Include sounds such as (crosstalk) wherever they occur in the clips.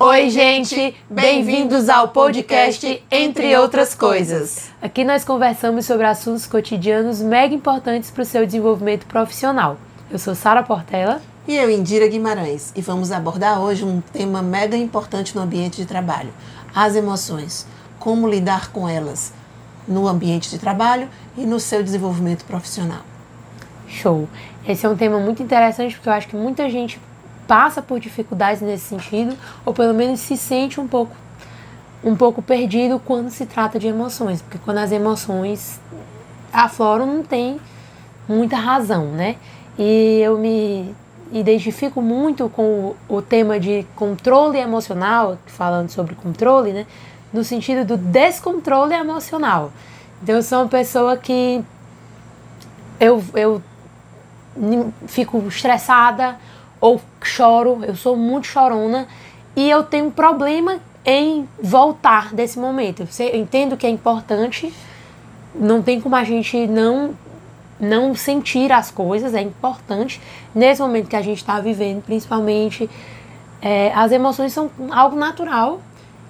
Oi, gente! Bem-vindos ao podcast Entre Outras Coisas. Aqui nós conversamos sobre assuntos cotidianos mega importantes para o seu desenvolvimento profissional. Eu sou Sara Portela. E eu, Indira Guimarães. E vamos abordar hoje um tema mega importante no ambiente de trabalho: as emoções. Como lidar com elas no ambiente de trabalho e no seu desenvolvimento profissional. Show! Esse é um tema muito interessante porque eu acho que muita gente passa por dificuldades nesse sentido, ou pelo menos se sente um pouco um pouco perdido quando se trata de emoções, porque quando as emoções afloram não tem muita razão, né? E eu me identifico muito com o tema de controle emocional, falando sobre controle, né? No sentido do descontrole emocional. Então eu sou uma pessoa que eu, eu fico estressada, ou choro, eu sou muito chorona e eu tenho um problema em voltar desse momento. Eu entendo que é importante, não tem como a gente não não sentir as coisas, é importante nesse momento que a gente está vivendo, principalmente é, as emoções são algo natural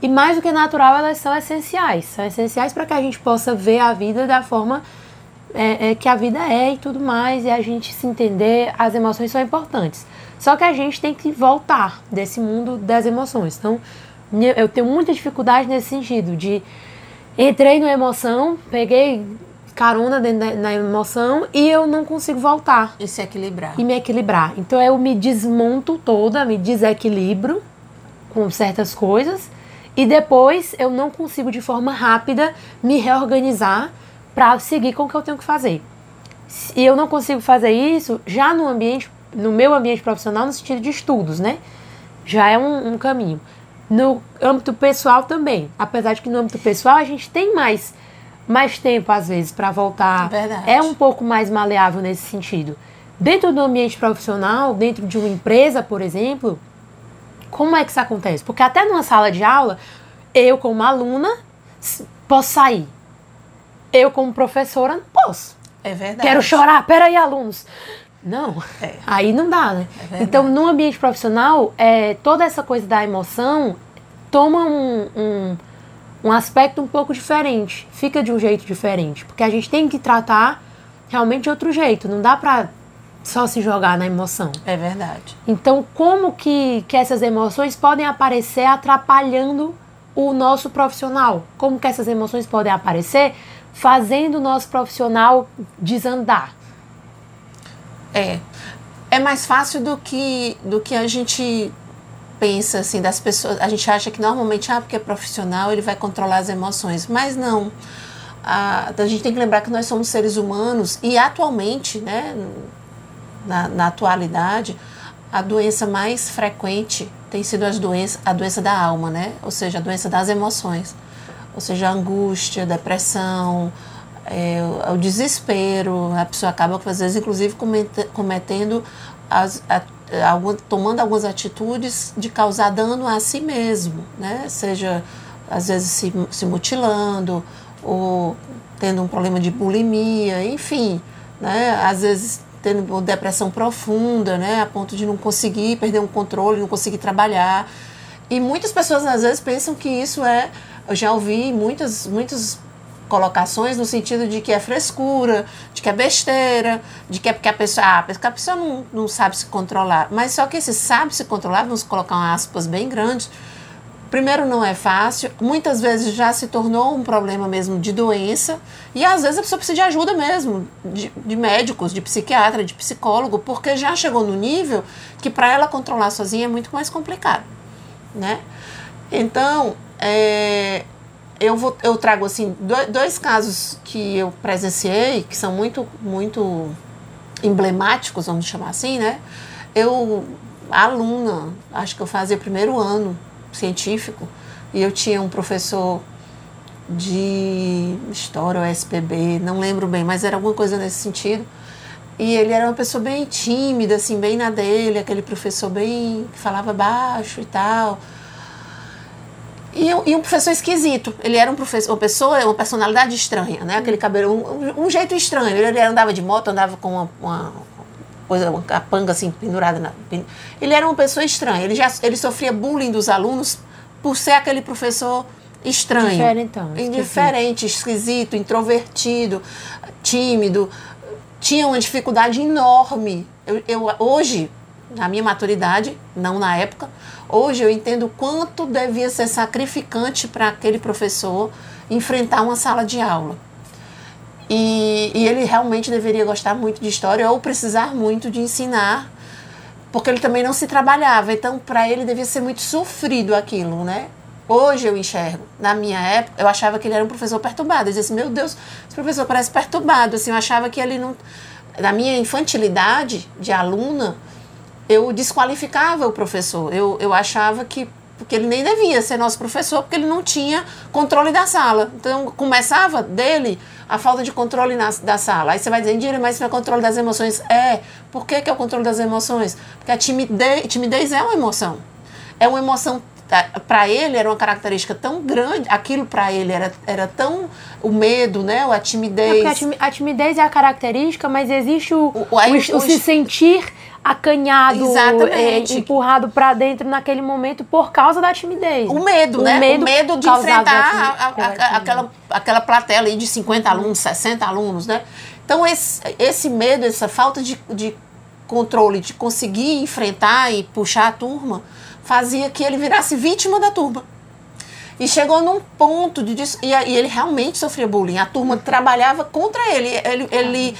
e mais do que natural elas são essenciais, são essenciais para que a gente possa ver a vida da forma é, é, que a vida é e tudo mais e a gente se entender, as emoções são importantes. Só que a gente tem que voltar desse mundo das emoções. Então, eu tenho muita dificuldade nesse sentido de entrei na emoção, peguei carona dentro da, emoção e eu não consigo voltar. E se equilibrar. E me equilibrar. Então eu me desmonto toda, me desequilibro com certas coisas e depois eu não consigo de forma rápida me reorganizar para seguir com o que eu tenho que fazer. E eu não consigo fazer isso já no ambiente no meu ambiente profissional no sentido de estudos, né? Já é um, um caminho. No âmbito pessoal também, apesar de que no âmbito pessoal a gente tem mais mais tempo às vezes para voltar. Verdade. É um pouco mais maleável nesse sentido. Dentro do ambiente profissional, dentro de uma empresa, por exemplo, como é que isso acontece? Porque até numa sala de aula, eu como aluna posso sair. Eu como professora não posso. É verdade. Quero chorar. Peraí, alunos. Não, é. aí não dá, né? É então, no ambiente profissional, é, toda essa coisa da emoção toma um, um, um, aspecto um pouco diferente, fica de um jeito diferente, porque a gente tem que tratar realmente de outro jeito, não dá pra só se jogar na emoção. É verdade. Então, como que, que essas emoções podem aparecer atrapalhando o nosso profissional? Como que essas emoções podem aparecer fazendo o nosso profissional desandar? É. É mais fácil do que, do que a gente pensa, assim, das pessoas. A gente acha que normalmente, ah, porque é profissional, ele vai controlar as emoções. Mas não. A, a gente tem que lembrar que nós somos seres humanos e atualmente, né, na, na atualidade, a doença mais frequente tem sido as doenças, a doença da alma, né? Ou seja, a doença das emoções. Ou seja, angústia, depressão, é, o desespero, a pessoa acaba, às vezes, inclusive, cometendo, as, a, algum, tomando algumas atitudes de causar dano a si mesmo, né? Seja, às vezes, se, se mutilando, ou tendo um problema de bulimia, enfim, né? Às vezes tendo depressão profunda, né? A ponto de não conseguir perder um controle, não conseguir trabalhar. E muitas pessoas, às vezes, pensam que isso é... Eu já ouvi muitas, colocações no sentido de que é frescura, de que é besteira, de que é porque a pessoa, ah, porque a pessoa não, não sabe se controlar. Mas só que esse sabe se controlar, vamos colocar um aspas bem grandes, primeiro não é fácil, muitas vezes já se tornou um problema mesmo de doença, e às vezes a pessoa precisa de ajuda mesmo, de, de médicos, de psiquiatra, de psicólogo, porque já chegou no nível que para ela controlar sozinha é muito mais complicado, né? Então, é, eu, vou, eu trago assim dois casos que eu presenciei que são muito muito emblemáticos vamos chamar assim né? Eu aluna acho que eu fazia primeiro ano científico e eu tinha um professor de história ou SPB não lembro bem mas era alguma coisa nesse sentido. E ele era uma pessoa bem tímida assim bem na dele aquele professor bem que falava baixo e tal e, e, um professor esquisito. Ele era um professor, uma pessoa, uma personalidade estranha, né? Aquele cabelo, um, um jeito estranho. Ele, andava de moto, andava com uma, uma coisa, uma capanga assim, pendurada na. Ele era uma pessoa estranha. Ele, já, ele sofria bullying dos alunos por ser aquele professor estranho. Diferentão, indiferente, esquisito, introvertido, tímido. Tinha uma dificuldade enorme. Eu, eu, hoje, na minha maturidade, não na época, hoje eu entendo quanto devia ser sacrificante para aquele professor enfrentar uma sala de aula. E, e, ele realmente deveria gostar muito de história ou precisar muito de ensinar, porque ele também não se trabalhava. Então, para ele devia ser muito sofrido aquilo, né? Hoje eu enxergo. Na minha época, eu achava que ele era um professor perturbado. Eu dizia assim, meu Deus, esse professor parece perturbado. Assim, eu achava que ele não... Na minha infantilidade de aluna, eu desqualificava o professor. Eu, eu achava que porque ele nem devia ser nosso professor, porque ele não tinha controle da sala. Então, começava dele a falta de controle na, da sala. Aí você vai dizer, Indira, mas isso é controle das emoções. É. Por que, que é o controle das emoções? Porque a timidez, timidez é uma emoção. É uma emoção para ele era uma característica tão grande, aquilo para ele era, era tão o medo, né, a timidez. É a timidez é a característica, mas existe o, o, o, o, se sentir acanhado, é, empurrado para dentro naquele momento por causa da timidez. O medo, o né? Medo o medo de enfrentar a, a, aquela, aquela plateia ali de 50 uhum. alunos, 60 alunos, né? Então, esse, esse medo, essa falta de, de controle, de conseguir enfrentar e puxar a turma, fazia que ele virasse vítima da turma. E chegou num ponto de. E, e ele realmente sofria bullying. A turma trabalhava contra ele. Ele. ele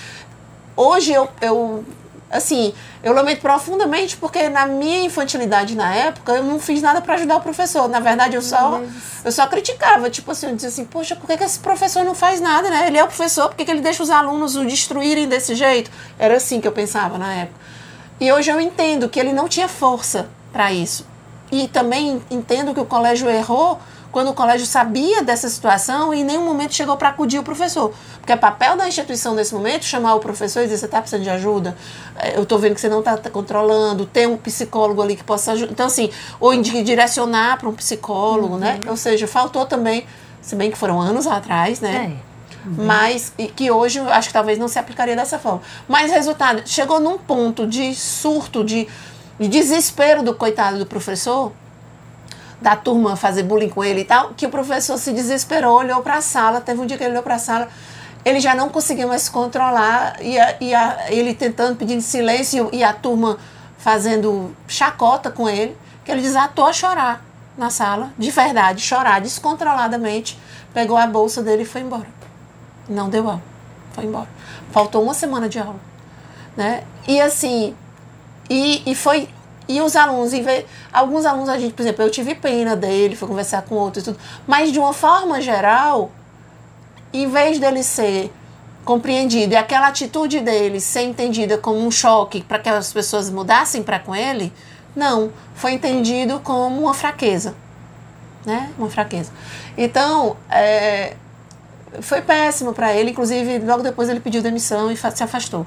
hoje eu, eu assim, eu lamento profundamente porque na minha infantilidade na época eu não fiz nada para ajudar o professor. Na verdade, eu só eu só criticava, tipo assim, eu dizia assim, poxa, por que, que esse professor não faz nada, né? Ele é o professor, por que, que ele deixa os alunos o destruírem desse jeito? Era assim que eu pensava na época. E hoje eu entendo que ele não tinha força para isso. E também entendo que o colégio errou quando o colégio sabia dessa situação e em nenhum momento chegou para acudir o professor. Porque é papel da instituição nesse momento chamar o professor e dizer: você está precisando de ajuda? É, eu estou vendo que você não está tá controlando, tem um psicólogo ali que possa ajudar. Então, assim, ou direcionar para um psicólogo, né? uhum. né? Ou seja, faltou também, se bem que foram anos atrás, né? É. Uhum. Mas e que hoje acho que talvez não se aplicaria dessa forma. Mas resultado, chegou num ponto de surto, de, de desespero do coitado do professor, da turma fazer bullying com ele e tal, que o professor se desesperou, olhou para a sala, teve um dia que ele olhou para a sala, ele já não conseguia mais se controlar, e, a, e a, ele tentando pedir silêncio e a turma fazendo chacota com ele, que ele desatou a chorar na sala, de verdade, chorar descontroladamente, pegou a bolsa dele e foi embora. Não deu aula, foi embora. Faltou uma semana de aula, né? E assim, e, e foi e os alunos, vez, alguns alunos, a gente, por exemplo, eu tive pena dele, fui conversar com outros e tudo, mas de uma forma geral, em vez dele ser compreendido e aquela atitude dele ser entendida como um choque para que as pessoas mudassem para com ele, não, foi entendido como uma fraqueza, né? Uma fraqueza. Então, é, foi péssimo para ele, inclusive logo depois ele pediu demissão e se afastou.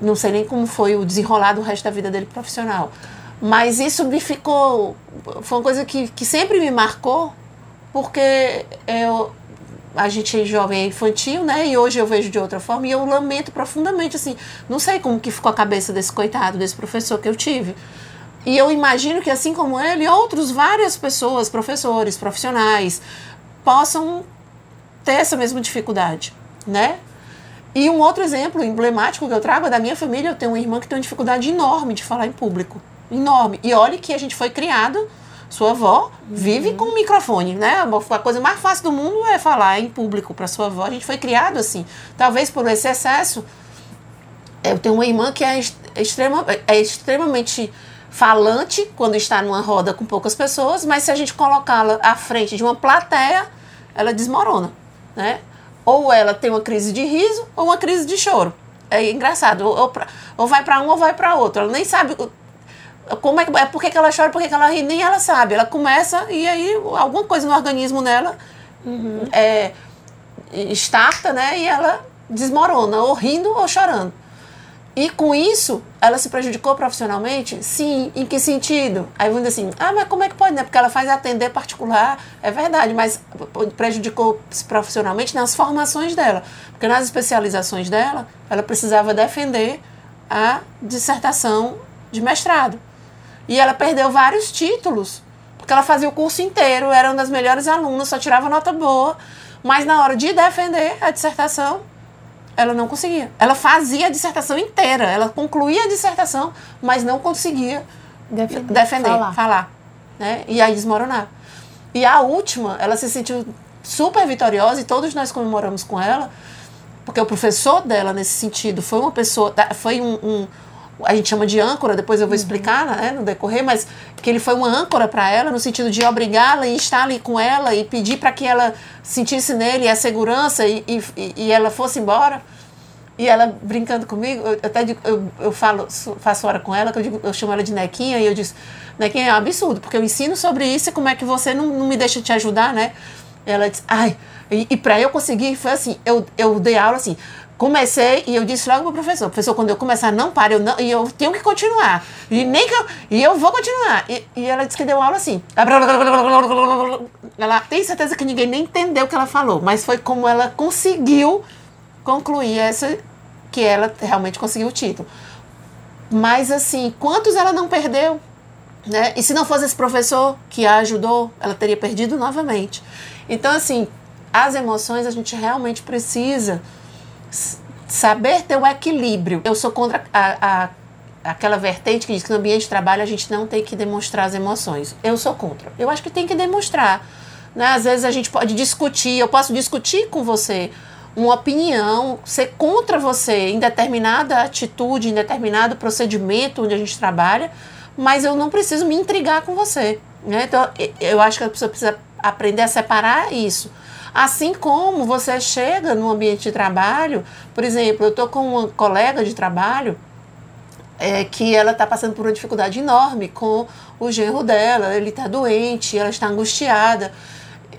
Não sei nem como foi o desenrolar do resto da vida dele profissional. Mas isso me ficou. Foi uma coisa que, que sempre me marcou, porque eu, a gente é jovem é infantil, né? E hoje eu vejo de outra forma e eu lamento profundamente, assim. Não sei como que ficou a cabeça desse coitado, desse professor que eu tive. E eu imagino que, assim como ele, outros, várias pessoas, professores, profissionais, possam ter essa mesma dificuldade, né? E um outro exemplo emblemático que eu trago é da minha família. Eu tenho uma irmã que tem uma dificuldade enorme de falar em público enorme. E olhe que a gente foi criado, sua avó vive uhum. com um microfone, né? A coisa mais fácil do mundo é falar em público para sua avó. A gente foi criado assim. Talvez por esse excesso. Eu tenho uma irmã que é, extrema, é extremamente falante quando está numa roda com poucas pessoas, mas se a gente colocá-la à frente de uma plateia, ela desmorona, né? Ou ela tem uma crise de riso ou uma crise de choro. É engraçado, ou, ou, ou vai para um ou vai para outro. Ela nem sabe como é, é por que, ela chora, por que, ela ri, nem ela sabe. Ela começa e aí alguma coisa no organismo dela uhum. é, starta, né? E ela desmorona, ou rindo ou chorando. E com isso, ela se prejudicou profissionalmente? Sim. Em que sentido? Aí vão dizer assim, ah, mas como é que pode, né? Porque ela faz atender particular, é verdade, mas prejudicou profissionalmente nas formações dela. Porque nas especializações dela, ela precisava defender a dissertação de mestrado. E ela perdeu vários títulos, porque ela fazia o curso inteiro, era uma das melhores alunas, só tirava nota boa, mas na hora de defender a dissertação, ela não conseguia. Ela fazia a dissertação inteira, ela concluía a dissertação, mas não conseguia defender, defender falar. falar né? E aí desmoronava. E a última, ela se sentiu super vitoriosa e todos nós comemoramos com ela, porque o professor dela, nesse sentido, foi uma pessoa, foi um, um a gente chama de âncora, depois eu vou uhum. explicar né, no decorrer, mas que ele foi uma âncora para ela, no sentido de obrigá-la e estar ali com ela e pedir para que ela sentisse nele a segurança e, e, e ela fosse embora. E ela brincando comigo, eu até digo, eu, eu falo, faço hora com ela, que eu, digo, eu chamo ela de Nequinha, e eu disse, Nequinha é um absurdo, porque eu ensino sobre isso e como é que você não, não me deixa te ajudar, né? Ela disse, ai, e, e para eu conseguir, foi assim, eu, eu dei aula assim, comecei e eu disse logo pro professor, professor, quando eu começar, não pare, eu não, e eu tenho que continuar. E nem que eu, e eu vou continuar. E, e ela disse que deu aula assim. Ela tem certeza que ninguém nem entendeu o que ela falou, mas foi como ela conseguiu concluir essa que ela realmente conseguiu o título. Mas assim, quantos ela não perdeu? Né? E se não fosse esse professor que a ajudou, ela teria perdido novamente. Então, assim, as emoções a gente realmente precisa saber ter o equilíbrio. Eu sou contra a, a, aquela vertente que diz que no ambiente de trabalho a gente não tem que demonstrar as emoções. Eu sou contra. Eu acho que tem que demonstrar. Né? Às vezes a gente pode discutir, eu posso discutir com você uma opinião, ser contra você em determinada atitude, em determinado procedimento onde a gente trabalha, mas eu não preciso me intrigar com você. Né? Então, eu acho que a pessoa precisa aprender a separar isso. Assim como você chega no ambiente de trabalho, por exemplo, eu estou com uma colega de trabalho é, que ela está passando por uma dificuldade enorme com o genro dela, ele está doente, ela está angustiada.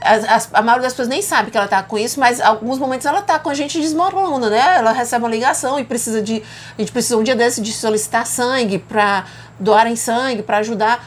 a maioria das pessoas nem sabe que ela está com isso, mas alguns momentos ela está com a gente desmorona, né? Ela recebe uma ligação e precisa de. A gente precisa um dia desse de solicitar sangue para doarem sangue, para ajudar.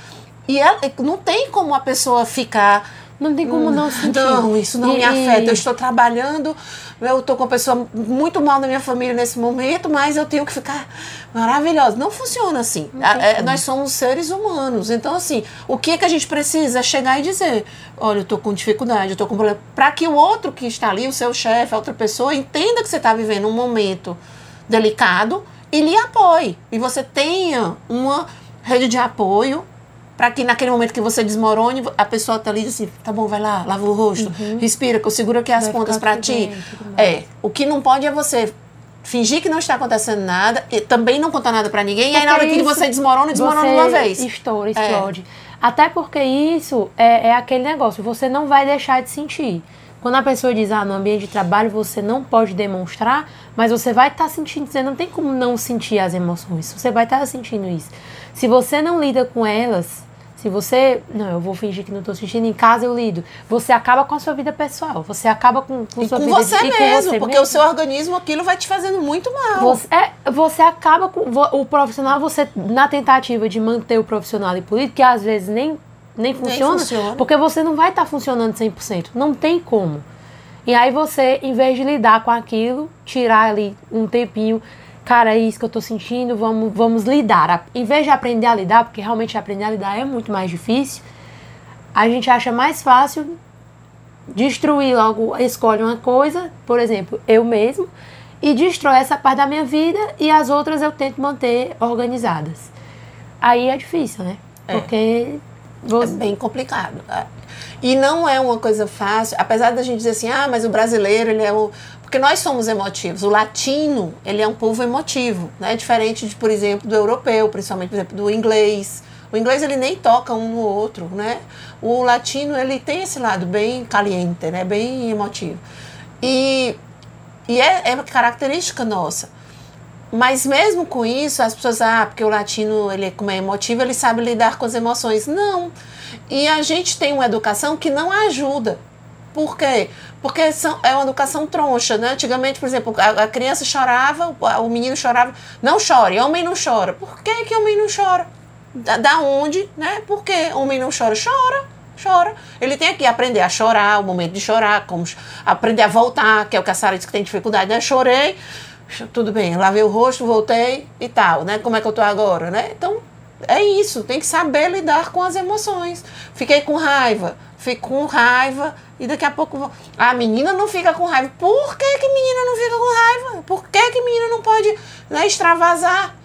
E ela, não tem como a pessoa ficar não tem como não sentir. Não, isso não e, me afeta. Eu estou trabalhando, eu estou com uma pessoa muito mal na minha família nesse momento, mas eu tenho que ficar maravilhosa. Não funciona assim. É, nós somos seres humanos. Então, assim, o que, é que a gente precisa é chegar e dizer: olha, eu estou com dificuldade, eu estou com problema. Para que o outro que está ali, o seu chefe, a outra pessoa, entenda que você está vivendo um momento delicado e lhe apoie. E você tenha uma rede de apoio para que naquele momento que você desmorone, a pessoa tá ali e diz assim, tá bom, vai lá, lava o rosto, uhum. respira, que eu seguro aqui as vai pontas para ti. É, o que não pode é você fingir que não está acontecendo nada e também não contar nada para ninguém, porque e aí na hora que você desmorona, desmorona você uma vez. Estoura, explode. É. Até porque isso é, é aquele negócio, você não vai deixar de sentir. Quando a pessoa diz, ah, no ambiente de trabalho você não pode demonstrar, mas você vai estar tá sentindo, você não tem como não sentir as emoções, você vai estar tá sentindo isso. Se você não lida com elas, se você. Não, eu vou fingir que não estou sentindo, em casa eu lido. Você acaba com a sua vida pessoal. Você acaba com, com e sua com vida você de, mesmo, você porque mesmo. o seu organismo, aquilo vai te fazendo muito mal. Você, é, você acaba com. O profissional, você, na tentativa de manter o profissional e político, que às vezes nem, nem, funciona, nem funciona, porque você não vai estar tá funcionando 100%. Não tem como. E aí você, em vez de lidar com aquilo, tirar ali um tempinho cara, é isso que eu tô sentindo, vamos, vamos lidar. Em vez de aprender a lidar, porque realmente aprender a lidar é muito mais difícil, a gente acha mais fácil destruir logo, escolhe uma coisa, por exemplo, eu mesmo, e destrói essa parte da minha vida e as outras eu tento manter organizadas. Aí é difícil, né? É. Porque. Você... É bem complicado. E não é uma coisa fácil, apesar da gente dizer assim, ah, mas o brasileiro, ele é o, porque nós somos emotivos. O latino, ele é um povo emotivo, né? Diferente, de, por exemplo, do europeu, principalmente, por exemplo, do inglês. O inglês, ele nem toca um no outro, né? O latino, ele tem esse lado bem caliente, né? Bem emotivo. E, e é, é característica nossa. Mas mesmo com isso, as pessoas, ah, porque o latino, ele como é emotivo, ele sabe lidar com as emoções. Não. E a gente tem uma educação que não ajuda. Por quê? Porque são, é uma educação troncha, né? Antigamente, por exemplo, a, a, criança chorava, o menino chorava. Não chore, homem não chora. Por que, que homem não chora? Da, da onde, né? Por que homem não chora? Chora, chora. Ele tem que aprender a chorar, o momento de chorar, como aprender a voltar, que é o que a Sara disse que tem dificuldade, né? Chorei, tudo bem, lavei o rosto, voltei e tal, né? Como é que eu tô agora, né? Então, é isso, tem que saber lidar com as emoções. Fiquei com raiva, fico com raiva e daqui a pouco a menina não fica com raiva. Por que que menina não fica com raiva? Por que que menina não pode né, extravasar?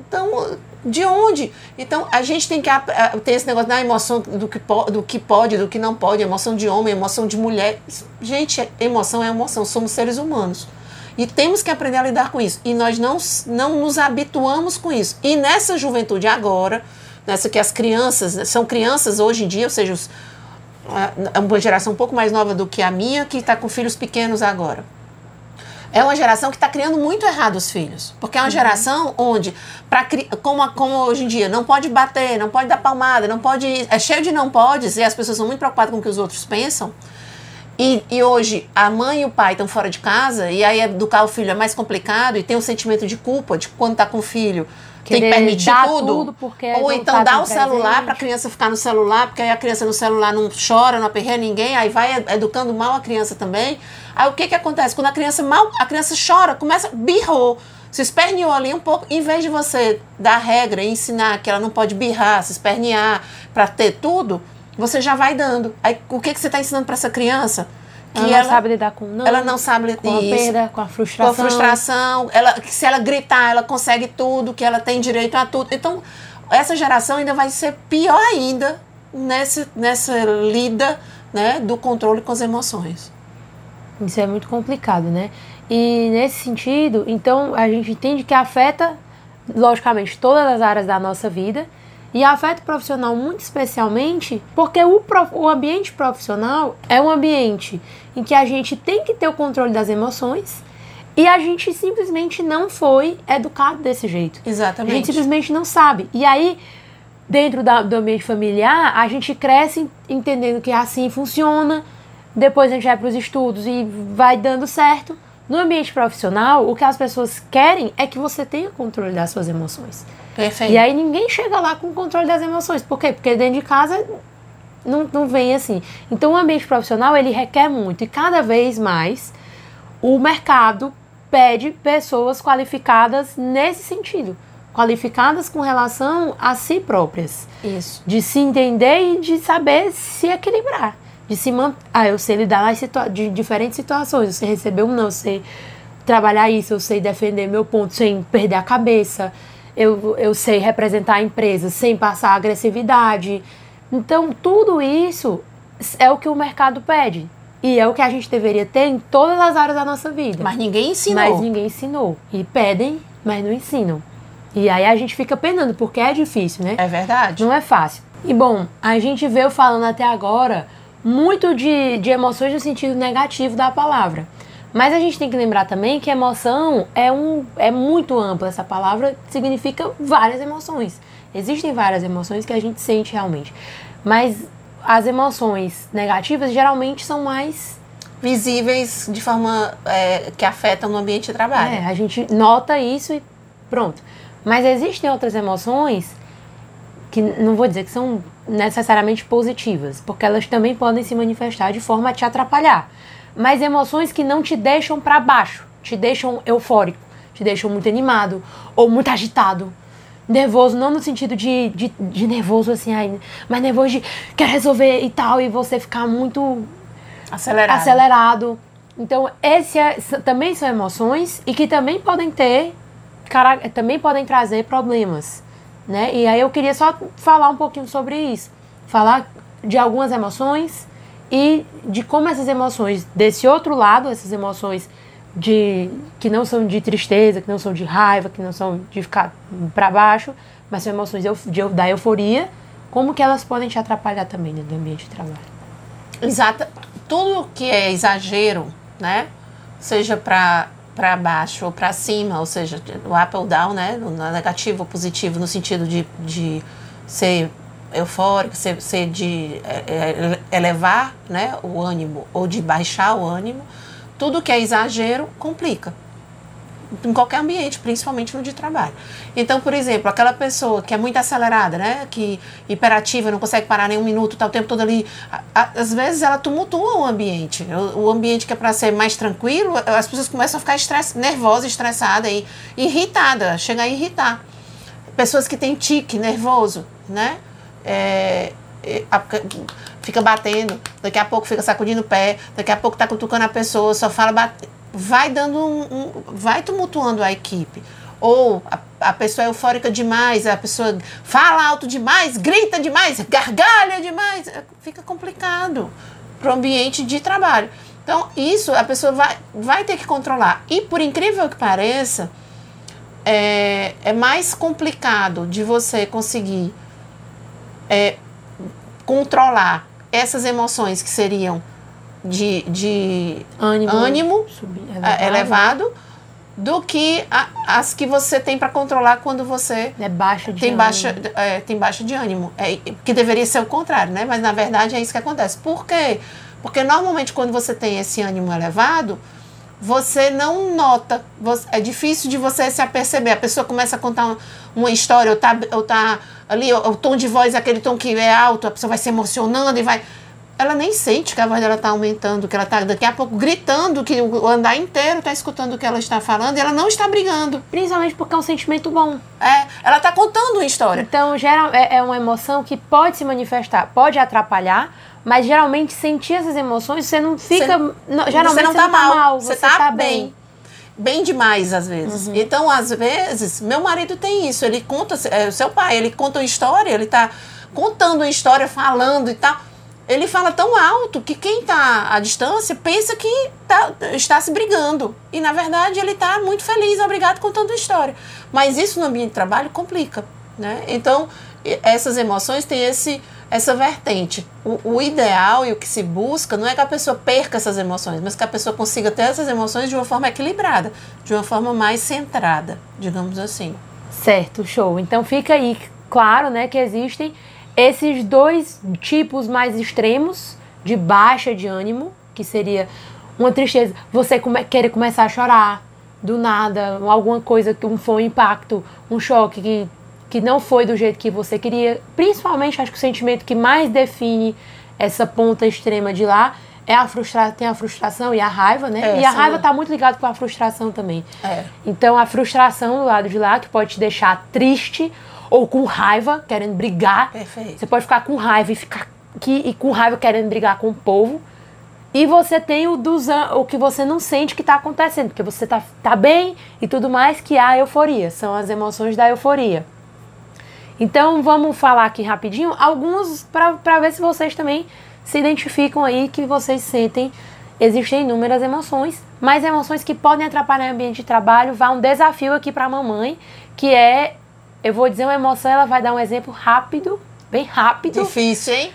Então, de onde? Então, a gente tem que ter esse negócio da emoção do que, do que pode, do que não pode, emoção de homem, emoção de mulher. Gente, emoção é emoção, somos seres humanos. E temos que aprender a lidar com isso. E nós não, não nos habituamos com isso. E nessa juventude agora, nessa que as crianças, são crianças hoje em dia, ou seja, os, é uma geração um pouco mais nova do que a minha, que está com filhos pequenos agora. É uma geração que está criando muito errado os filhos. Porque é uma uhum. geração onde, pra, como, como hoje em dia, não pode bater, não pode dar palmada, não pode. É cheio de não podes, e as pessoas são muito preocupadas com o que os outros pensam. E, e, hoje a mãe e o pai estão fora de casa, e aí educar o filho é mais complicado, e tem um sentimento de culpa de quando está com o filho. Querer tem que permitir tudo. tudo ou então dar o celular para a criança ficar no celular, porque aí a criança no celular não chora, não aperreia ninguém, aí vai educando mal a criança também. Aí o que que acontece? Quando a criança mal, a criança chora, começa, birrou, se esperneou ali um pouco, em vez de você dar regra e ensinar que ela não pode birrar, se espernear para ter tudo, você já vai dando. Aí o que, que você está ensinando para essa criança? Que ela não ela, sabe lidar com não. Ela não sabe com isso, a perda, com a frustração. Com a frustração. Ela, que se ela gritar, ela consegue tudo, que ela tem direito a tudo. Então, essa geração ainda vai ser pior ainda nessa, nessa lida né, do controle com as emoções. Isso é muito complicado, né? E nesse sentido, então a gente entende que afeta, logicamente, todas as áreas da nossa vida e afeta o profissional muito especialmente porque o, prof, o ambiente profissional é um ambiente em que a gente tem que ter o controle das emoções e a gente simplesmente não foi educado desse jeito. Exatamente. A gente simplesmente não sabe. E aí, dentro da, do ambiente familiar, a gente cresce entendendo que assim funciona, depois a gente vai para os estudos e vai dando certo. No ambiente profissional, o que as pessoas querem é que você tenha controle das suas emoções. Perfeito. E aí ninguém chega lá com o controle das emoções. Por quê? Porque dentro de casa não, não vem assim. Então o ambiente profissional ele requer muito e cada vez mais o mercado pede pessoas qualificadas nesse sentido. Qualificadas com relação a si próprias. Isso. De se entender e de saber se equilibrar. De se manter. Ah, eu sei lidar nas situa de diferentes situações. Você recebeu um não, eu sei trabalhar isso, eu sei defender meu ponto sem perder a cabeça eu, eu sei representar a empresa sem passar agressividade. Então, tudo isso é o que o mercado pede. E é o que a gente deveria ter em todas as áreas da nossa vida. Mas ninguém ensinou. Mas ninguém ensinou. E pedem, mas não ensinam. E aí a gente fica penando, porque é difícil, né? É verdade. Não é fácil. E bom, a gente veio falando até agora muito de, de emoções no sentido negativo da palavra. Mas a gente tem que lembrar também que emoção é, um, é muito ampla. Essa palavra significa várias emoções. Existem várias emoções que a gente sente realmente. Mas as emoções negativas geralmente são mais visíveis de forma é, que afetam no ambiente de trabalho. É, a gente nota isso e pronto. Mas existem outras emoções que não vou dizer que são necessariamente positivas, porque elas também podem se manifestar de forma a te atrapalhar mas emoções que não te deixam para baixo, te deixam eufórico, te deixam muito animado ou muito agitado. Nervoso, não no sentido de, de, de nervoso assim, mas nervoso de quer resolver e tal, e você ficar muito acelerado. acelerado. Então, esse é, também são emoções e que também podem ter, também podem trazer problemas, né? E aí eu queria só falar um pouquinho sobre isso, falar de algumas emoções e de como essas emoções desse outro lado, essas emoções de que não são de tristeza, que não são de raiva, que não são de ficar para baixo, mas são emoções de, da euforia, como que elas podem te atrapalhar também dentro do ambiente de trabalho? Exato. Tudo que é exagero, né? Seja para para baixo ou para cima, ou seja, o up ou down, né? No negativo ou positivo, no sentido de, de ser eufórico, ser, ser de é, é, elevar né, o ânimo ou de baixar o ânimo, tudo que é exagero complica. em qualquer ambiente, principalmente no de trabalho. Então, por exemplo, aquela pessoa que é muito acelerada, né, que hiperativa, não consegue parar nem um minuto, está o tempo todo ali, às vezes ela tumultua o ambiente. O, o ambiente que é para ser mais tranquilo, as pessoas começam a ficar estress, nervosas, estressadas e irritadas, chega a irritar. Pessoas que têm tique nervoso, né? É, fica batendo, daqui a pouco fica sacudindo o pé, daqui a pouco tá cutucando a pessoa, só fala vai dando um, um, vai tumultuando a equipe. Ou a, a, pessoa é eufórica demais, a pessoa fala alto demais, grita demais, gargalha demais, é, fica complicado para o ambiente de trabalho. Então, isso a pessoa vai, vai ter que controlar. E por incrível que pareça, é, é mais complicado de você conseguir é, controlar essas emoções que seriam de, de ânimo, ânimo subir, elevado. É, elevado. do que a, as que você tem para controlar quando você é baixa de tem ânimo. baixa é, tem baixa de ânimo é, que deveria ser o contrário né mas na verdade é isso que acontece por quê porque normalmente quando você tem esse ânimo elevado você não nota você, é difícil de você se aperceber a pessoa começa a contar uma, uma história ou tá, ou tá ali o, o tom de voz aquele tom que é alto a pessoa vai se emocionando e vai ela nem sente que a voz dela está aumentando, que ela está daqui a pouco gritando, que o andar inteiro está escutando o que ela está falando e ela não está brigando. Principalmente porque é um sentimento bom. É, ela está contando uma história. Então, geral, é, é uma emoção que pode se manifestar, pode atrapalhar, mas geralmente sentir essas emoções você não fica. Você, não, geralmente você não está mal, mal, você está tá bem. bem bem demais às vezes. Uhum. Então, às vezes, meu marido tem isso, ele conta, é, o seu pai, ele conta uma história, ele está contando uma história, falando e tal ele fala tão alto que quem está à distância pensa que tá, está se brigando. E, na verdade, ele está muito feliz, obrigado, contando a história. Mas isso no ambiente de trabalho complica. Né? Então, essas emoções têm esse, essa vertente. O, o, ideal e o que se busca não é que a pessoa perca essas emoções, mas que a pessoa consiga ter essas emoções de uma forma equilibrada, de uma forma mais centrada, digamos assim. Certo, show. Então fica aí claro né, que existem esses dois tipos mais extremos de baixa de ânimo, que seria uma tristeza, você come, querer começar a chorar do nada, alguma coisa que um foi um impacto, um choque que, que não foi do jeito que você queria. Principalmente acho que o sentimento que mais define essa ponta extrema de lá é a frustra tem a frustração e a raiva, né? É, e a raiva está muito ligado com a frustração também. É. Então a frustração do lado de lá que pode te deixar triste ou com raiva, querendo brigar. Perfeito. Você pode ficar com raiva e ficar aqui, e com raiva querendo brigar com o povo. E você tem o, dos, o que você não sente que está acontecendo, porque você tá, tá bem e tudo mais, que é a euforia. São as emoções da euforia. Então vamos falar aqui rapidinho alguns para ver se vocês também se identificam aí que vocês sentem. Existem inúmeras emoções, mas emoções que podem atrapalhar o ambiente de trabalho. Vai um desafio aqui para a mamãe, que é eu vou dizer uma emoção, ela vai dar um exemplo rápido, bem rápido. Difícil, hein?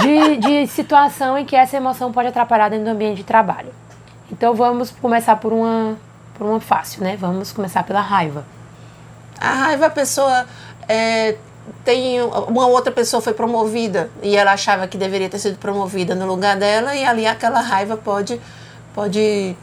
de, de situação em que essa emoção pode atrapalhar dentro do ambiente de trabalho. Então vamos começar por uma, por uma fácil, né? Vamos começar pela raiva. A raiva, a pessoa é, tem uma outra pessoa foi promovida e ela achava que deveria ter sido promovida no lugar dela e ali aquela raiva pode pode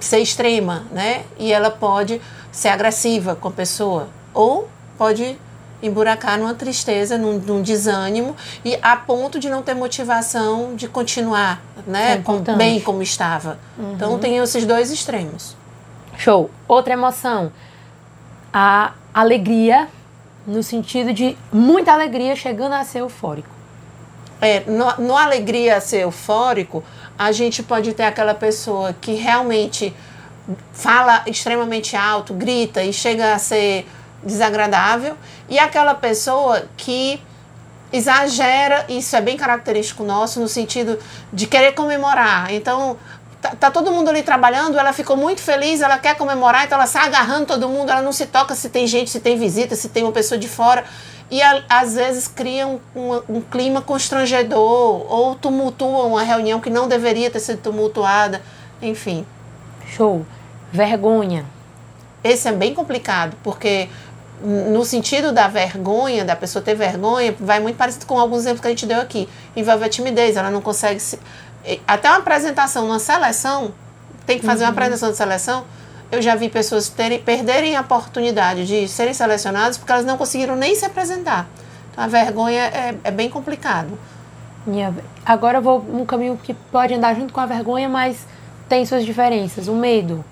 ser extrema, né? E ela pode ser agressiva com a pessoa ou pode emburacar numa tristeza, num, num, desânimo e a ponto de não ter motivação de continuar, né, é com, bem como estava. Uhum. Então tem esses dois extremos. Show. Outra emoção, a alegria, no sentido de muita alegria chegando a ser eufórico. É, no, no alegria a ser eufórico, a gente pode ter aquela pessoa que realmente fala extremamente alto, grita e chega a ser desagradável e aquela pessoa que exagera, isso é bem característico nosso no sentido de querer comemorar. Então, tá, tá, todo mundo ali trabalhando, ela ficou muito feliz, ela quer comemorar, então ela sai agarrando todo mundo, ela não se toca se tem gente, se tem visita, se tem uma pessoa de fora. E a, às vezes cria um, um, clima constrangedor ou tumultua uma reunião que não deveria ter sido tumultuada, enfim. Show. Vergonha. Esse é bem complicado, porque no sentido da vergonha, da pessoa ter vergonha, vai muito parecido com alguns exemplos que a gente deu aqui. Envolve a timidez, ela não consegue se. Até uma apresentação, uma seleção, tem que fazer uhum. uma apresentação de seleção, eu já vi pessoas terem, perderem a oportunidade de serem selecionadas porque elas não conseguiram nem se apresentar. Então, a vergonha é, é bem complicado. Agora eu vou um caminho que pode andar junto com a vergonha, mas tem suas diferenças. O medo.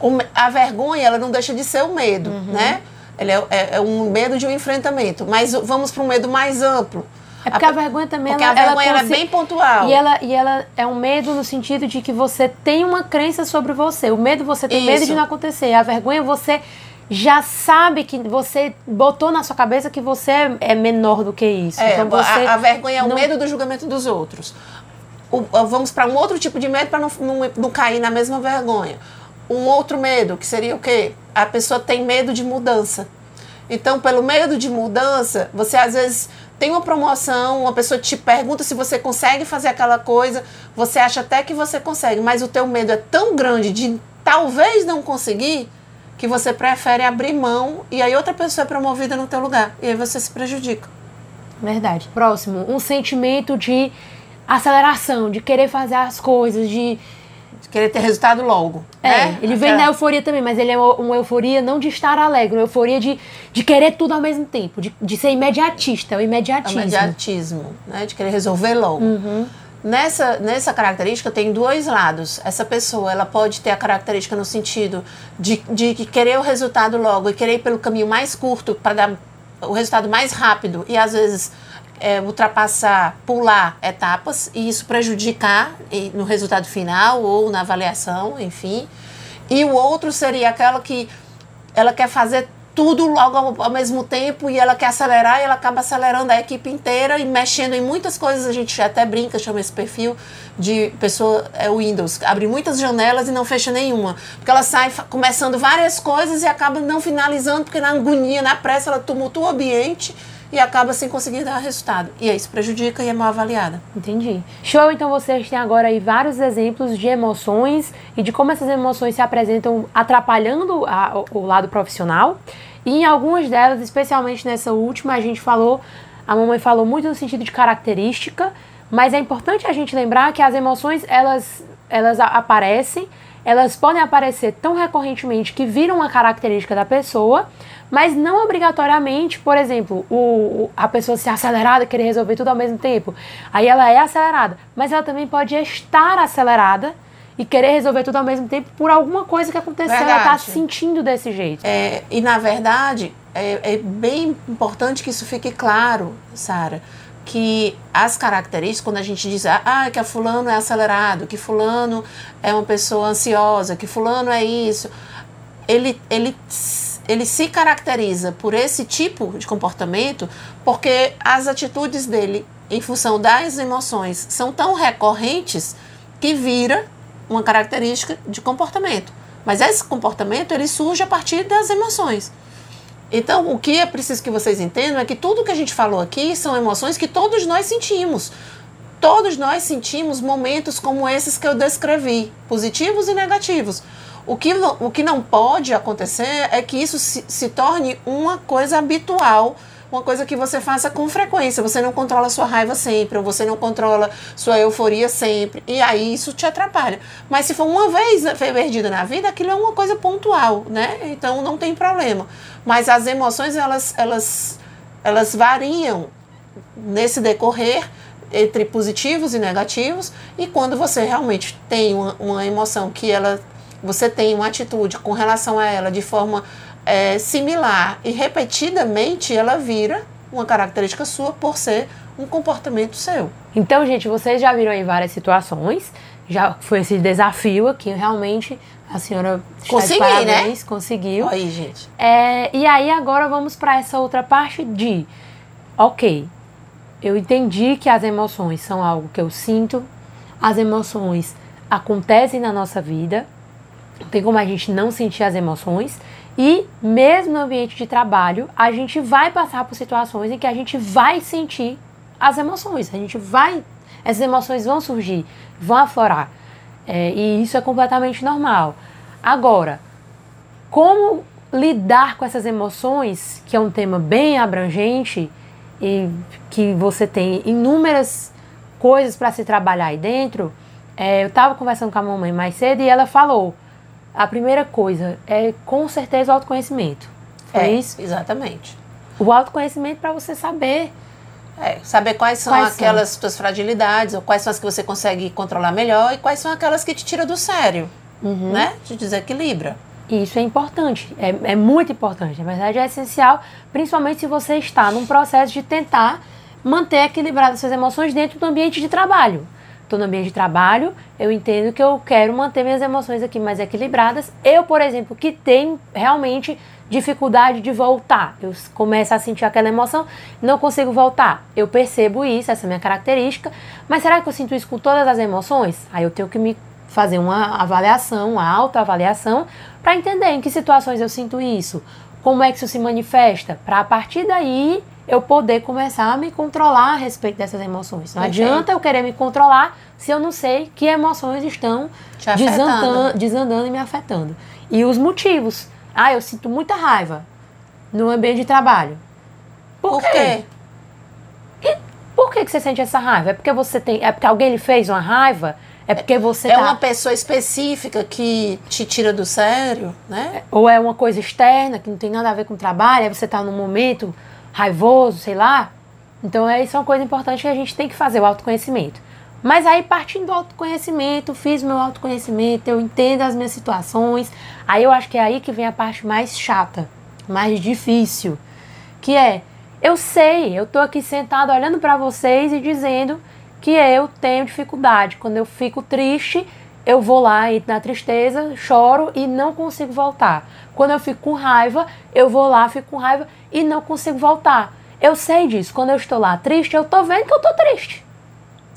O, a vergonha, ela não deixa de ser o medo, uhum. né? Ele é, é, é, um medo de um enfrentamento. Mas vamos para um medo mais amplo. É porque a, a vergonha também porque ela, a vergonha ela, é bem pontual. E ela, e ela é um medo no sentido de que você tem uma crença sobre você. O medo você tem Isso. medo de não acontecer. A vergonha você já sabe que você botou na sua cabeça que você é menor do que isso. É, então você a, a vergonha é o não... medo do julgamento dos outros. O, vamos para um outro tipo de medo para não, não, não cair na mesma vergonha. Um outro medo, que seria o quê? A pessoa tem medo de mudança. Então, pelo medo de mudança, você às vezes tem uma promoção, uma pessoa te pergunta se você consegue fazer aquela coisa, você acha até que você consegue, mas o teu medo é tão grande de talvez não conseguir que você prefere abrir mão e aí outra pessoa é promovida no teu lugar e aí você se prejudica. Verdade. Próximo, um sentimento de aceleração, de querer fazer as coisas, de querer ter resultado logo. É, né? ele vem da euforia também, mas ele é uma euforia não de estar alegre, uma euforia de, de querer tudo ao mesmo tempo, de, de ser imediatista, o imediatismo. O imediatismo, né? De querer resolver logo. Uhum. Nessa, nessa característica tem dois lados. Essa pessoa ela pode ter a característica no sentido de, de querer o resultado logo e querer ir pelo caminho mais curto para dar o resultado mais rápido e às vezes é, ultrapassar, pular etapas e isso prejudicar no resultado final ou na avaliação, enfim. E o outro seria aquela que ela quer fazer tudo logo ao, ao, mesmo tempo e ela quer acelerar e ela acaba acelerando a equipe inteira e mexendo em muitas coisas. A gente até brinca, chama esse perfil de pessoa é Windows, abre muitas janelas e não fecha nenhuma, porque ela sai começando várias coisas e acaba não finalizando porque na agonia, na pressa, ela tumultua o ambiente e acaba sem conseguir dar resultado. E aí isso prejudica e é mal avaliada. Entendi. Show, então vocês têm agora aí vários exemplos de emoções e de como essas emoções se apresentam atrapalhando a, o lado profissional. E em algumas delas, especialmente nessa última, a gente falou, a mamãe falou muito no sentido de característica, mas é importante a gente lembrar que as emoções, elas, elas aparecem, elas podem aparecer tão recorrentemente que viram uma característica da pessoa, mas não obrigatoriamente, por exemplo, o, a pessoa ser acelerada, querer resolver tudo ao mesmo tempo. Aí ela é acelerada, mas ela também pode estar acelerada e querer resolver tudo ao mesmo tempo por alguma coisa que aconteceu, verdade. ela está se sentindo desse jeito. É, e na verdade, é, é bem importante que isso fique claro, Sara que as características, quando a gente diz ah, que a fulano é acelerado, que fulano é uma pessoa ansiosa, que fulano é isso, ele, ele ele se caracteriza por esse tipo de comportamento porque as atitudes dele, em função das emoções, são tão recorrentes que vira uma característica de comportamento. Mas esse comportamento ele surge a partir das emoções. Então, o que é preciso que vocês entendam é que tudo que a gente falou aqui são emoções que todos nós sentimos. Todos nós sentimos momentos como esses que eu descrevi, positivos e negativos. O que, o que não pode acontecer é que isso se, se torne uma coisa habitual uma coisa que você faça com frequência. Você não controla sua raiva sempre, ou você não controla sua euforia sempre. E aí isso te atrapalha. Mas se for uma vez perdida na vida, aquilo é uma coisa pontual, né? Então não tem problema. Mas as emoções, elas, elas, elas variam nesse decorrer entre positivos e negativos. E quando você realmente tem uma, uma emoção que ela você tem uma atitude com relação a ela de forma é, similar e repetidamente, ela vira uma característica sua por ser um comportamento seu. Então, gente, vocês já viram em várias situações, já foi esse desafio aqui, realmente a senhora Consegui, né? parabéns, né? conseguiu. Aí, gente. É, e aí agora vamos para essa outra parte de, ok, eu entendi que as emoções são algo que eu sinto, as emoções acontecem na nossa vida, não tem como a gente não sentir as emoções. E mesmo no ambiente de trabalho, a gente vai passar por situações em que a gente vai sentir as emoções. A gente vai. Essas emoções vão surgir, vão aflorar. É, e isso é completamente normal. Agora, como lidar com essas emoções, que é um tema bem abrangente e que você tem inúmeras coisas para se trabalhar aí dentro. É, eu estava conversando com a mamãe mais cedo e ela falou: a primeira coisa é com certeza o autoconhecimento. Foi É, isso? exatamente. O autoconhecimento para você saber. É, saber quais são Quais são? aquelas suas fragilidades, ou quais são as que você consegue controlar melhor, e quais são aquelas que te tiram do sério, Uhum. né? Te desequilibra. Isso é importante, é, é muito importante. Na verdade, é essencial, principalmente se você está num processo de tentar manter equilibradas suas emoções dentro do ambiente de trabalho. Estou no ambiente de trabalho, eu entendo que eu quero manter minhas emoções aqui mais equilibradas. Eu, por exemplo, que tenho realmente dificuldade de voltar, eu começo a sentir aquela emoção, não consigo voltar. Eu percebo isso, essa é a minha característica, mas será que eu sinto isso com todas as emoções? Aí eu tenho que me fazer uma avaliação, uma autoavaliação, para entender em que situações eu sinto isso, como é que isso se manifesta, para a partir daí eu poder começar a me controlar a respeito dessas emoções. Não Perfeito. adianta eu querer me controlar se eu não sei que emoções estão desandando, desandando e me afetando. E os motivos. Ah, eu sinto muita raiva no ambiente de trabalho. Por, Por quê? quê? Por que, que você sente essa raiva? É porque você tem. É porque alguém lhe fez uma raiva? É porque você É tá. uma pessoa específica que te tira do sério, né? Ou é uma coisa externa que não tem nada a ver com o trabalho, aí você está num momento raivoso, sei lá. Então, é, isso é uma coisa importante que a gente tem que fazer, o autoconhecimento. Mas aí, partindo do autoconhecimento, fiz meu autoconhecimento, eu entendo as minhas situações. Aí eu acho que é aí que vem a parte mais chata, mais difícil. Que é, eu sei, eu tô aqui sentado olhando para vocês e dizendo que eu tenho dificuldade. Quando eu fico triste, eu vou lá e na tristeza, choro e não consigo voltar. Quando eu fico com raiva, eu vou lá, fico com raiva e não consigo voltar. Eu sei disso. Quando eu estou lá triste, eu tô vendo que eu tô triste.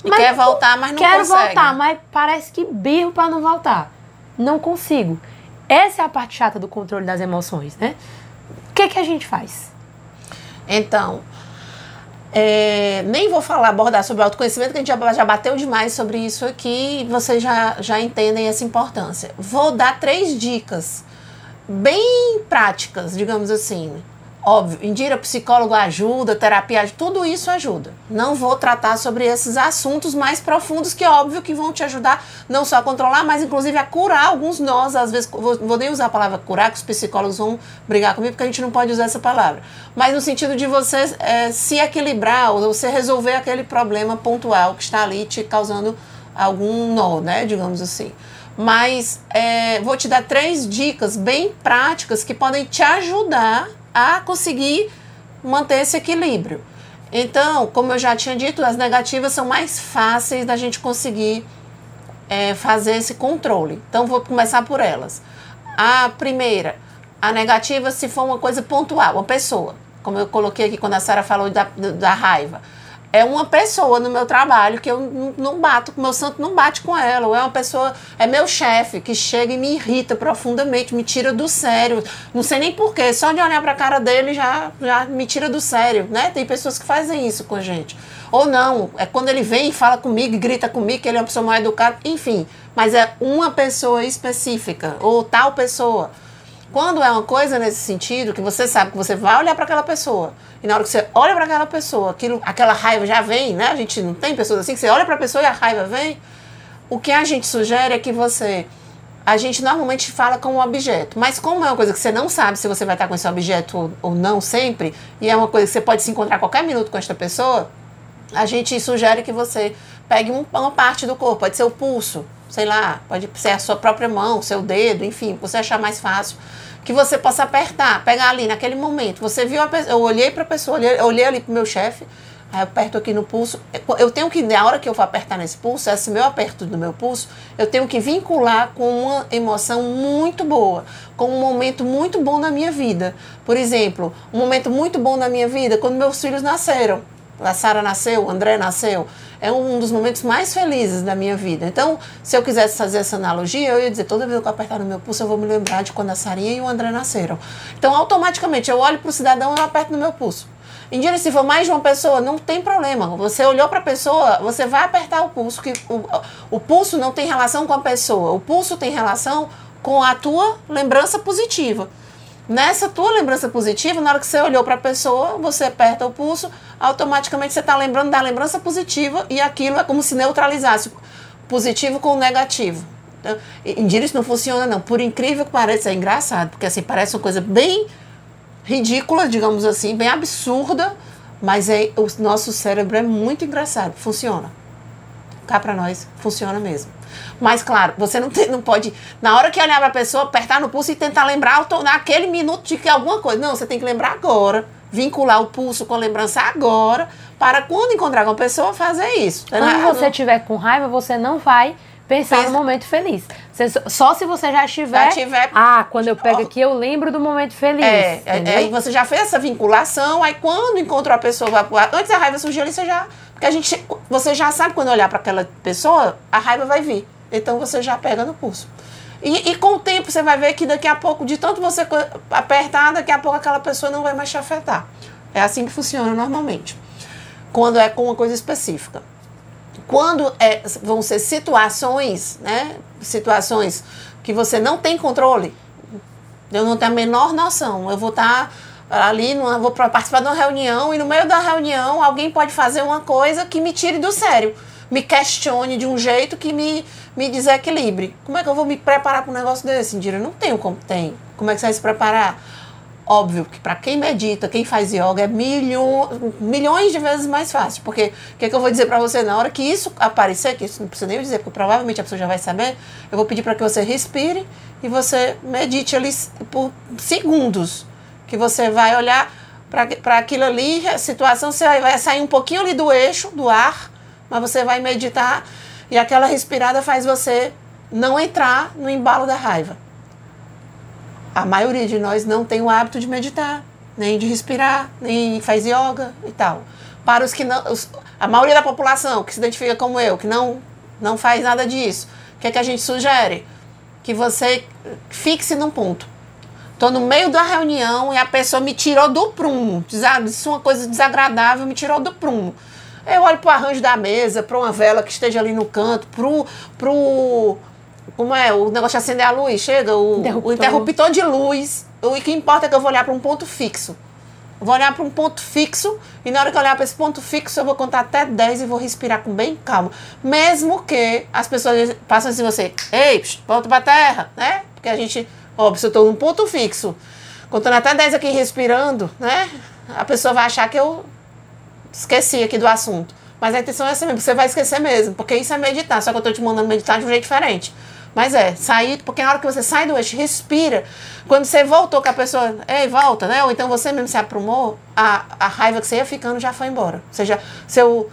E Mas quer voltar, mas não Quero consegue. voltar, mas parece que birro para não voltar. Não consigo. Essa é a parte chata do controle das emoções, né? O que, que a gente faz? Então, é, nem vou falar, abordar sobre autoconhecimento, que a gente já, já bateu demais sobre isso aqui e vocês já, já entendem essa importância. Vou dar três dicas bem práticas, digamos assim. Óbvio, indira psicólogo ajuda, terapia tudo isso ajuda. Não vou tratar sobre esses assuntos mais profundos que, óbvio, que vão te ajudar não só a controlar, mas inclusive a curar alguns nós. Às vezes, vou, vou nem usar a palavra curar, que os psicólogos vão brigar comigo, porque a gente não pode usar essa palavra. Mas no sentido de você é, se equilibrar, ou você resolver aquele problema pontual que está ali te causando algum nó, né? Digamos assim. Mas é, vou te dar três dicas bem práticas que podem te ajudar a conseguir manter esse equilíbrio. Então, como eu já tinha dito, as negativas são mais fáceis da gente conseguir é, fazer esse controle. Então, vou começar por elas. A primeira, a negativa se for uma coisa pontual, uma pessoa. Como eu coloquei aqui quando a Sara falou da, da raiva. É uma pessoa no meu trabalho que eu não, não bato, meu santo não bate com ela. Ou é uma pessoa, é meu chefe que chega e me irrita profundamente, me tira do sério. Não sei nem porquê, só de olhar pra cara dele já, já me tira do sério, né? Tem pessoas que fazem isso com a gente. Ou não, é quando ele vem e fala comigo e grita comigo que ele é uma pessoa mal educada, enfim. Mas é uma pessoa específica, ou tal pessoa. Quando é uma coisa nesse sentido, que você sabe que você vai olhar para aquela pessoa, e na hora que você olha para aquela pessoa, aquilo, aquela raiva já vem, né? A gente não tem pessoas assim, que você olha para a pessoa e a raiva vem. O que a gente sugere é que você. A gente normalmente fala com um objeto, mas como é uma coisa que você não sabe se você vai estar com esse objeto ou, ou não sempre, e é uma coisa que você pode se encontrar a qualquer minuto com esta pessoa, a gente sugere que você pegue um- uma parte do corpo, pode ser o pulso, sei lá, pode ser a sua própria mão, seu dedo, enfim, você achar mais fácil, que você possa apertar, pegar ali naquele momento. Você viu a pessoa, eu olhei para a pessoa, olhei, olhei ali pro meu chefe, aí eu aperto aqui no pulso. Eu tenho que, na hora que eu for apertar nesse pulso, esse meu aperto do meu pulso, eu tenho que vincular com uma emoção muito boa, com um momento muito bom na minha vida. Por exemplo, um momento muito bom na minha vida quando meus filhos nasceram a Sara nasceu, o André nasceu, é um dos momentos mais felizes da minha vida. Então, se eu quisesse fazer essa analogia, eu ia dizer, toda vez que eu apertar no meu pulso, eu vou me lembrar de quando a Sarinha e o André nasceram. Então, automaticamente, eu olho para o cidadão e eu aperto no meu pulso. Em dia, se for mais de uma pessoa, não tem problema. Você olhou para a pessoa, você vai apertar o pulso, que o, o pulso não tem relação com a pessoa, o pulso tem relação com a tua lembrança positiva. Nessa tua lembrança positiva, na hora que você olhou para a pessoa, você aperta o pulso, automaticamente você está lembrando da lembrança positiva e aquilo é como se neutralizasse positivo com negativo. Então, Indira, isso não funciona, não. Por incrível que pareça, é engraçado, porque assim, parece uma coisa bem ridícula, digamos assim, bem absurda, mas é, o nosso cérebro é muito engraçado, funciona. Cá para nós, funciona mesmo. Mas, claro, você não, tem, não pode, na hora que olhar para a pessoa, apertar no pulso e tentar lembrar naquele minuto de que alguma coisa. Não, você tem que lembrar agora, vincular o pulso com a lembrança agora, para quando encontrar com a pessoa, fazer isso. Quando ah, você estiver com raiva, você não vai pensar Pensa. no momento feliz. Você, só se você já estiver. Já tiver, ah, quando eu pego aqui, eu lembro do momento feliz. É, é, aí você já fez essa vinculação, aí quando encontrou a pessoa, antes a raiva surgiu ali, você já. Porque a gente, você já sabe quando olhar para aquela pessoa, a raiva vai vir. Então você já pega no pulso. E, e, com o tempo você vai ver que daqui a pouco, de tanto você apertar, daqui a pouco aquela pessoa não vai mais te afetar. É assim que funciona normalmente. Quando é com uma coisa específica. Quando é, vão ser situações, né? Situações que você não tem controle, eu não tenho a menor noção. Eu vou estar ali, numa, vou participar de uma reunião e no meio da reunião alguém pode fazer uma coisa que me tire do sério, me questione de um jeito que me, me desequilibre. Como é que eu vou me preparar para um negócio desse, Indira? Não tenho como tem. Como é que você vai se preparar? Óbvio que para quem medita, quem faz yoga, é milho, milhões de vezes mais fácil. Porque o que, é que eu vou dizer para você na hora que isso aparecer, que isso não precisa nem dizer, porque provavelmente a pessoa já vai saber, eu vou pedir para que você respire e você medite ali por segundos. Que você vai olhar para aquilo ali, a situação, você vai sair um pouquinho ali do eixo, do ar, mas você vai meditar e aquela respirada faz você não entrar no embalo da raiva. A maioria de nós não tem o hábito de meditar, nem de respirar, nem faz yoga e tal. Para os que não. Os, a maioria da população que se identifica como eu, que não, não faz nada disso, o que, é que a gente sugere? Que você fixe num ponto. Estou no meio da reunião e a pessoa me tirou do prumo. Disse uma coisa desagradável, me tirou do prumo. Eu olho para o arranjo da mesa, para uma vela que esteja ali no canto, para pro, como é? O negócio de acender a luz, chega, o interruptor, o interruptor de luz. O que importa é que eu vou olhar para um ponto fixo. Eu vou olhar para um ponto fixo e na hora que eu olhar para esse ponto fixo, eu vou contar até 10 e vou respirar com bem calma. Mesmo que as pessoas passem assim você, ei, psh, volta para a terra, né? Porque a gente, ó, se eu estou num ponto fixo, contando até 10 aqui respirando, né? A pessoa vai achar que eu esqueci aqui do assunto. Mas a intenção é essa mesmo, você vai esquecer mesmo, porque isso é meditar, só que eu estou te mandando meditar de um jeito diferente. Mas é, sair, porque na hora que você sai do eixo, respira. Quando você voltou com a pessoa, ei, volta, né? Ou então você mesmo se aprumou, a, a raiva que você ia ficando já foi embora. Ou seja, seu,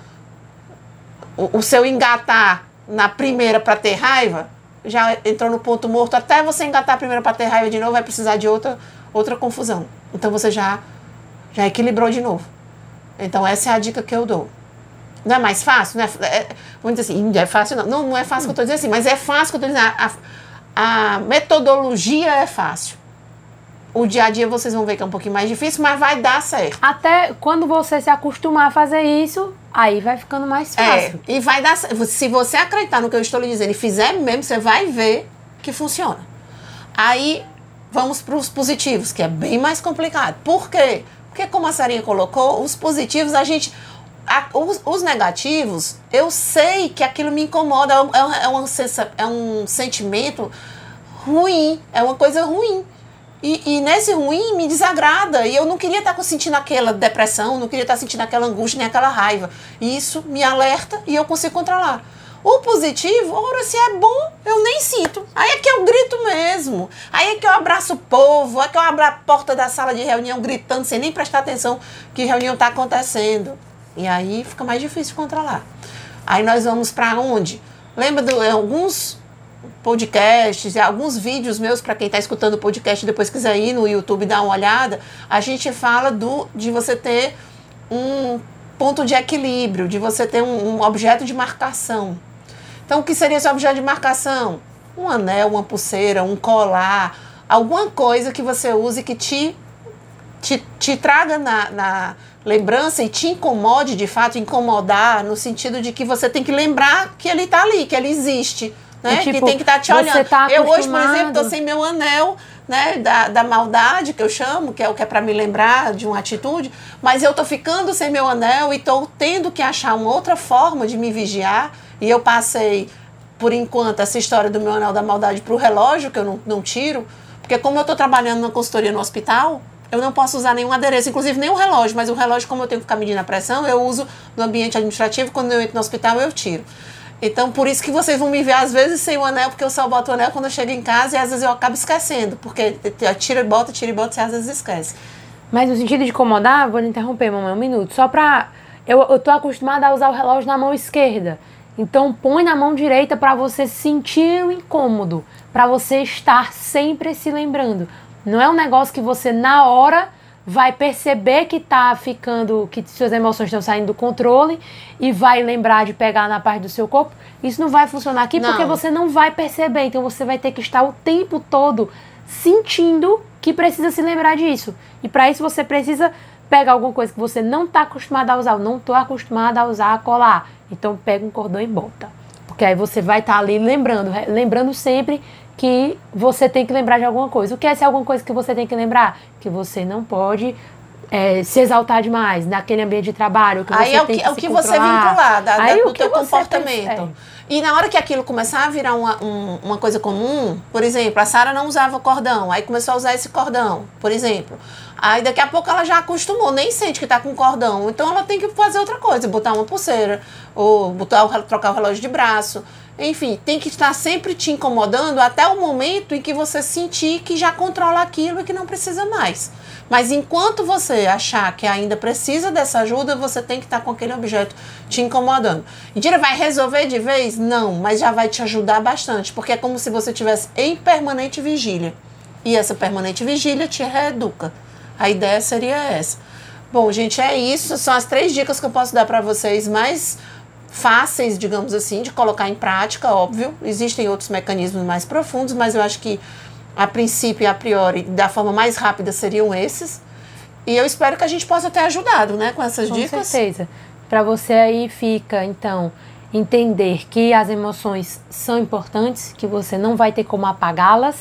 o, o seu engatar na primeira para ter raiva já entrou no ponto morto. Até você engatar a primeira para ter raiva de novo, vai precisar de outra, outra confusão. Então você já, já equilibrou de novo. Então essa é a dica que eu dou. Não é mais fácil? Não é, é, vamos dizer assim, é fácil não. Não, não é fácil que eu estou dizendo assim, mas é fácil que eu estou dizendo. A, a, metodologia é fácil. O dia a dia vocês vão ver que é um pouquinho mais difícil, mas vai dar certo. Até quando você se acostumar a fazer isso, aí vai ficando mais é, fácil. É, e vai dar Se você acreditar no que eu estou lhe dizendo e fizer mesmo, você vai ver que funciona. Aí vamos para os positivos, que é bem mais complicado. Por quê? Porque, como a Sarinha colocou, os positivos a gente a, os, os, negativos, eu sei que aquilo me incomoda, é, um, é, um, é um sentimento ruim, é uma coisa ruim. E, e, nesse ruim me desagrada. E eu não queria estar sentindo aquela depressão, não queria estar sentindo aquela angústia nem aquela raiva. E isso me alerta e eu consigo controlar. O positivo, ora, se é bom, eu nem sinto. Aí é que eu grito mesmo. Aí é que eu abraço o povo, é que eu abro a porta da sala de reunião gritando sem nem prestar atenção que reunião está acontecendo. E aí fica mais difícil controlar. Aí nós vamos para onde? Lembra de alguns podcasts, alguns vídeos meus para quem está escutando o podcast depois quiser ir no YouTube dar uma olhada, a gente fala do de você ter um ponto de equilíbrio, de você ter um, um objeto de marcação. Então, o que seria esse objeto de marcação? Um anel, uma pulseira, um colar, alguma coisa que você use que te, te, te traga na, na lembrança e te incomode, de fato, incomodar no sentido de que você tem que lembrar que ele está ali, que ele existe, né? E, tipo, que tem que estar tá te olhando. Tá eu hoje, por exemplo, estou sem meu anel, né, da, da maldade que eu chamo, que é o que é para me lembrar de uma atitude, mas eu estou ficando sem meu anel e estou tendo que achar uma outra forma de me vigiar e eu passei por enquanto, essa história do meu anel da maldade para o relógio, que eu não, não tiro, porque como eu estou trabalhando na consultoria no hospital, eu não posso usar nenhum adereço, inclusive nem o relógio, mas o relógio, como eu tenho que ficar medindo a pressão, eu uso no ambiente administrativo, quando eu entro no hospital, eu tiro. Então, por isso que vocês vão me ver às vezes sem o anel, porque eu só boto o anel quando eu chego em casa e às vezes eu acabo esquecendo, porque tira e bota, tira e bota, você às vezes esquece. Mas no sentido de incomodar, vou interromper, mamãe, um minuto. Só pra. Eu, eu tô acostumada a usar o relógio na mão esquerda. Então põe na mão direita para você sentir o incômodo, para você estar sempre se lembrando. Não é um negócio que você na hora vai perceber que tá ficando, que suas emoções estão saindo do controle e vai lembrar de pegar na parte do seu corpo. Isso não vai funcionar aqui não. porque você não vai perceber. Então você vai ter que estar o tempo todo sentindo que precisa se lembrar disso. E para isso você precisa pegar alguma coisa que você não está acostumado a usar. Eu não estou acostumada a usar a colar. Então pega um cordão e bota. Porque aí você vai estar tá ali lembrando, lembrando sempre que você tem que lembrar de alguma coisa. O que é essa alguma coisa que você tem que lembrar? Que você não pode é, se exaltar demais naquele ambiente de trabalho. Que aí é o que, é o que você vincular da, da, do teu comportamento. E na hora que aquilo começar a virar uma, um, uma coisa comum, por exemplo, a Sara não usava cordão, aí começou a usar esse cordão, por exemplo. Aí daqui a pouco ela já acostumou, nem sente que tá com cordão. Então ela tem que fazer outra coisa, botar uma pulseira, ou botar trocar o relógio de braço. Enfim, tem que estar sempre te incomodando até o momento em que você sentir que já controla aquilo e que não precisa mais. Mas enquanto você achar que ainda precisa dessa ajuda, você tem que estar com aquele objeto te incomodando. Indira vai resolver de vez? Não, mas já vai te ajudar bastante, porque é como se você estivesse em permanente vigília. E essa permanente vigília te reeduca. A ideia seria essa. Bom, gente, é isso. São as três dicas que eu posso dar para vocês mais fáceis, digamos assim, de colocar em prática, óbvio. Existem outros mecanismos mais profundos, mas eu acho que a princípio e a priori, da forma mais rápida, seriam esses. E eu espero que a gente possa ter ajudado, né, com essas com dicas. Com certeza. Para você aí fica, então, entender que as emoções são importantes, que você não vai ter como apagá-las,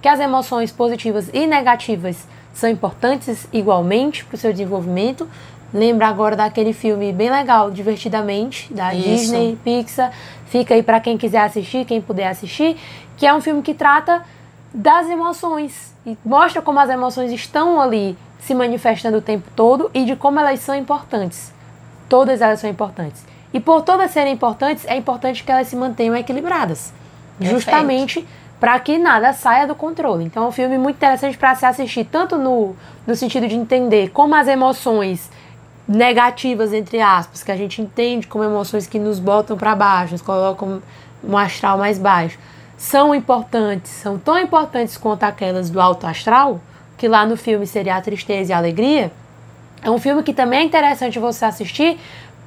que as emoções positivas e negativas são importantes igualmente para o seu desenvolvimento. Lembra agora daquele filme bem legal, Divertidamente, da Isso. Disney, Pixar. Fica aí para quem quiser assistir, quem puder assistir, que é um filme que trata das emoções e mostra como as emoções estão ali se manifestando o tempo todo e de como elas são importantes. Todas elas são importantes. E por todas serem importantes, é importante que elas se mantenham equilibradas. Perfeito. Justamente para que nada saia do controle. Então é um filme muito interessante para se assistir, tanto no, no sentido de entender como as emoções negativas, entre aspas, que a gente entende como emoções que nos botam para baixo, nos colocam um astral mais baixo, são importantes, são tão importantes quanto aquelas do alto astral, que lá no filme seria a tristeza e a alegria. É um filme que também é interessante você assistir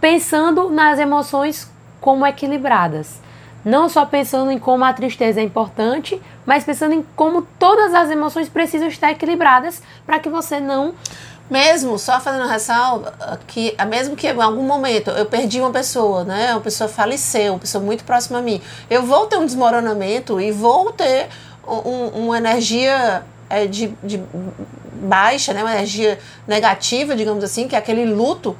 pensando nas emoções como equilibradas. Não só pensando em como a tristeza é importante, mas pensando em como todas as emoções precisam estar equilibradas para que você não mesmo, só fazendo ressalva, que mesmo que em algum momento eu perdi uma pessoa, né? Uma pessoa faleceu, uma pessoa muito próxima a mim, eu vou ter um desmoronamento e vou ter um, uma energia é, de, de baixa, né? Uma energia negativa, digamos assim, que é aquele luto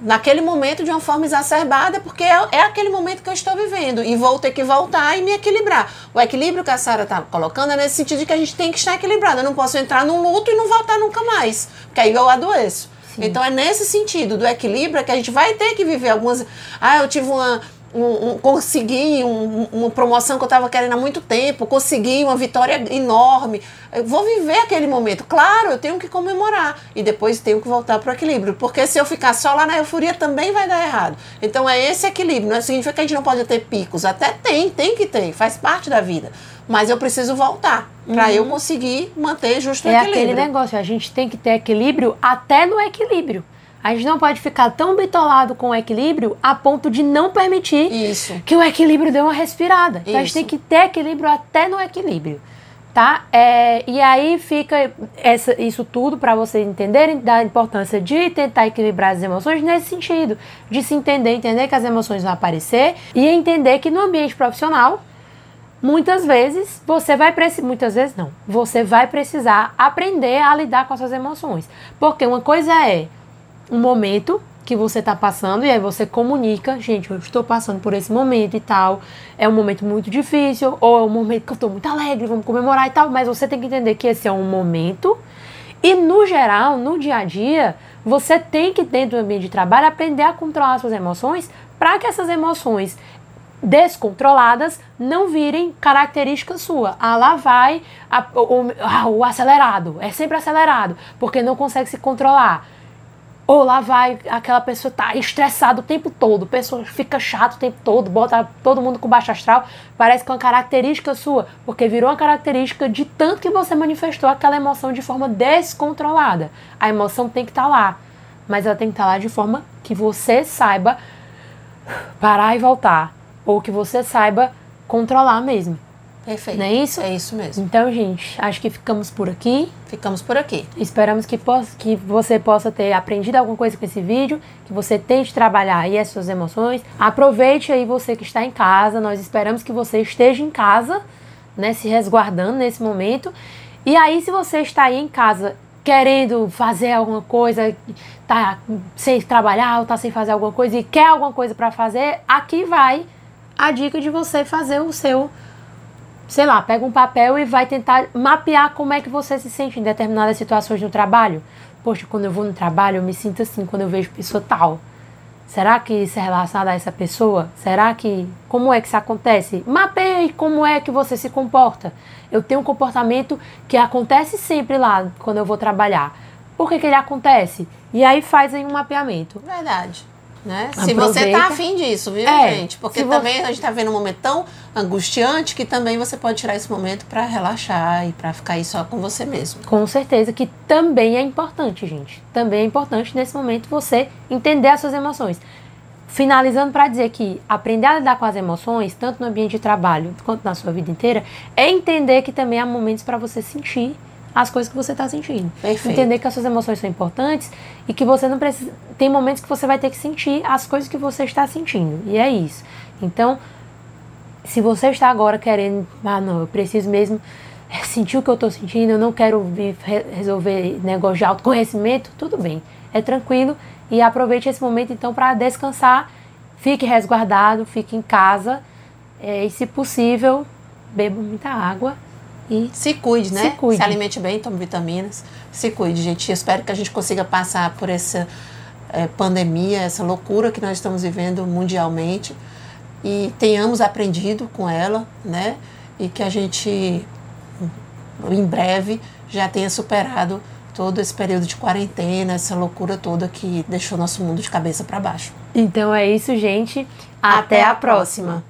naquele momento de uma forma exacerbada, porque é, é, aquele momento que eu estou vivendo e vou ter que voltar e me equilibrar. O equilíbrio que a Sara está colocando é nesse sentido de que a gente tem que estar equilibrado. Eu não posso entrar num luto e não voltar nunca mais, porque aí eu adoeço. Sim. Então é nesse sentido do equilíbrio que a gente vai ter que viver algumas. Ah, eu tive uma um, um, consegui um, uma promoção que eu estava querendo há muito tempo, consegui uma vitória enorme. Eu vou viver aquele momento. Claro, eu tenho que comemorar e depois tenho que voltar para o equilíbrio, porque se eu ficar só lá na euforia também vai dar errado. Então é esse equilíbrio. Não é significa que a gente não pode ter picos. Até tem, tem que ter, faz parte da vida. Mas eu preciso voltar para uhum. eu conseguir manter justo o é equilíbrio. É aquele negócio, a gente tem que ter equilíbrio até no equilíbrio. A gente não pode ficar tão bitolado com o equilíbrio a ponto de não permitir Isso. que o equilíbrio dê uma respirada. Então a gente tem que ter equilíbrio até no equilíbrio. Tá? É, e aí fica essa, isso tudo para vocês entenderem da importância de tentar equilibrar as emoções nesse sentido, de se entender, entender que as emoções vão aparecer e entender que no ambiente profissional muitas vezes você vai precisar, muitas vezes não, você vai precisar aprender a lidar com essas emoções. Porque uma coisa é um momento que você está passando e aí você comunica, gente, eu estou passando por esse momento e tal. É um momento muito difícil ou é um momento que eu estou muito alegre, vamos comemorar e tal, mas você tem que entender que esse é um momento e no geral, no dia a dia, você tem que dentro do ambiente de trabalho aprender a controlar suas emoções para que essas emoções descontroladas não virem característica sua. Ah, lá vai a, o, a, o acelerado, é sempre acelerado, porque não consegue se controlar. Ou lá vai aquela pessoa tá estressada o tempo todo, a pessoa fica chata o tempo todo, bota todo mundo com baixo astral, parece que é uma característica sua, porque virou uma característica de tanto que você manifestou aquela emoção de forma descontrolada. A emoção tem que estar tá lá, mas ela tem que estar tá lá de forma que você saiba parar e voltar ou que você saiba controlar mesmo. Perfeito. Não é isso? É isso mesmo. Então, gente, acho que ficamos por aqui. Ficamos por aqui. Esperamos que, possa, que você possa ter aprendido alguma coisa com esse vídeo, que você tente trabalhar aí as suas emoções. Aproveite aí você que está em casa. Nós esperamos que você esteja em casa, né, se resguardando nesse momento. E aí, se você está aí em casa querendo fazer alguma coisa, tá sem trabalhar ou tá sem fazer alguma coisa e quer alguma coisa para fazer, aqui vai a dica de você fazer o seu, sei lá, pega um papel e vai tentar mapear como é que você se sente em determinadas situações no trabalho. Poxa, quando eu vou no trabalho, eu me sinto assim quando eu vejo pessoa tal. Será que isso é relacionado a essa pessoa? Será que. Como é que isso acontece? Mapeie como é que você se comporta. Eu tenho um comportamento que acontece sempre lá quando eu vou trabalhar. Por que, que ele acontece? E aí faz aí um mapeamento. Verdade. Né? Se você tá afim disso, viu, é, gente? Porque também você... a gente tá vendo um momento tão angustiante que também você pode tirar esse momento para relaxar e para ficar aí só com você mesmo. Com certeza que também é importante, gente. Também é importante nesse momento você entender as suas emoções. Finalizando para dizer que aprender a lidar com as emoções, tanto no ambiente de trabalho quanto na sua vida inteira, é entender que também há momentos para você sentir as coisas que você está sentindo. Perfeito. Entender que as suas emoções são importantes e que você não precisa. Tem momentos que você vai ter que sentir as coisas que você está sentindo. E é isso. Então, se você está agora querendo, ah, não, eu preciso mesmo (laughs) sentir o que eu estou sentindo, eu não quero resolver negócio de autoconhecimento, tudo bem. É tranquilo e aproveite esse momento então para descansar. Fique resguardado, fique em casa é, e, se possível, beba muita água e se cuide, né? Se, cuide. se alimente bem, tome vitaminas. Se cuide, gente. Eu espero que a gente consiga passar por essa é, pandemia, essa loucura que nós estamos vivendo mundialmente e tenhamos aprendido com ela, né? E que a gente, em breve, já tenha superado todo esse período de quarentena, essa loucura toda que deixou nosso mundo de cabeça para baixo. Então é isso, gente. Até, Até a próxima. próxima.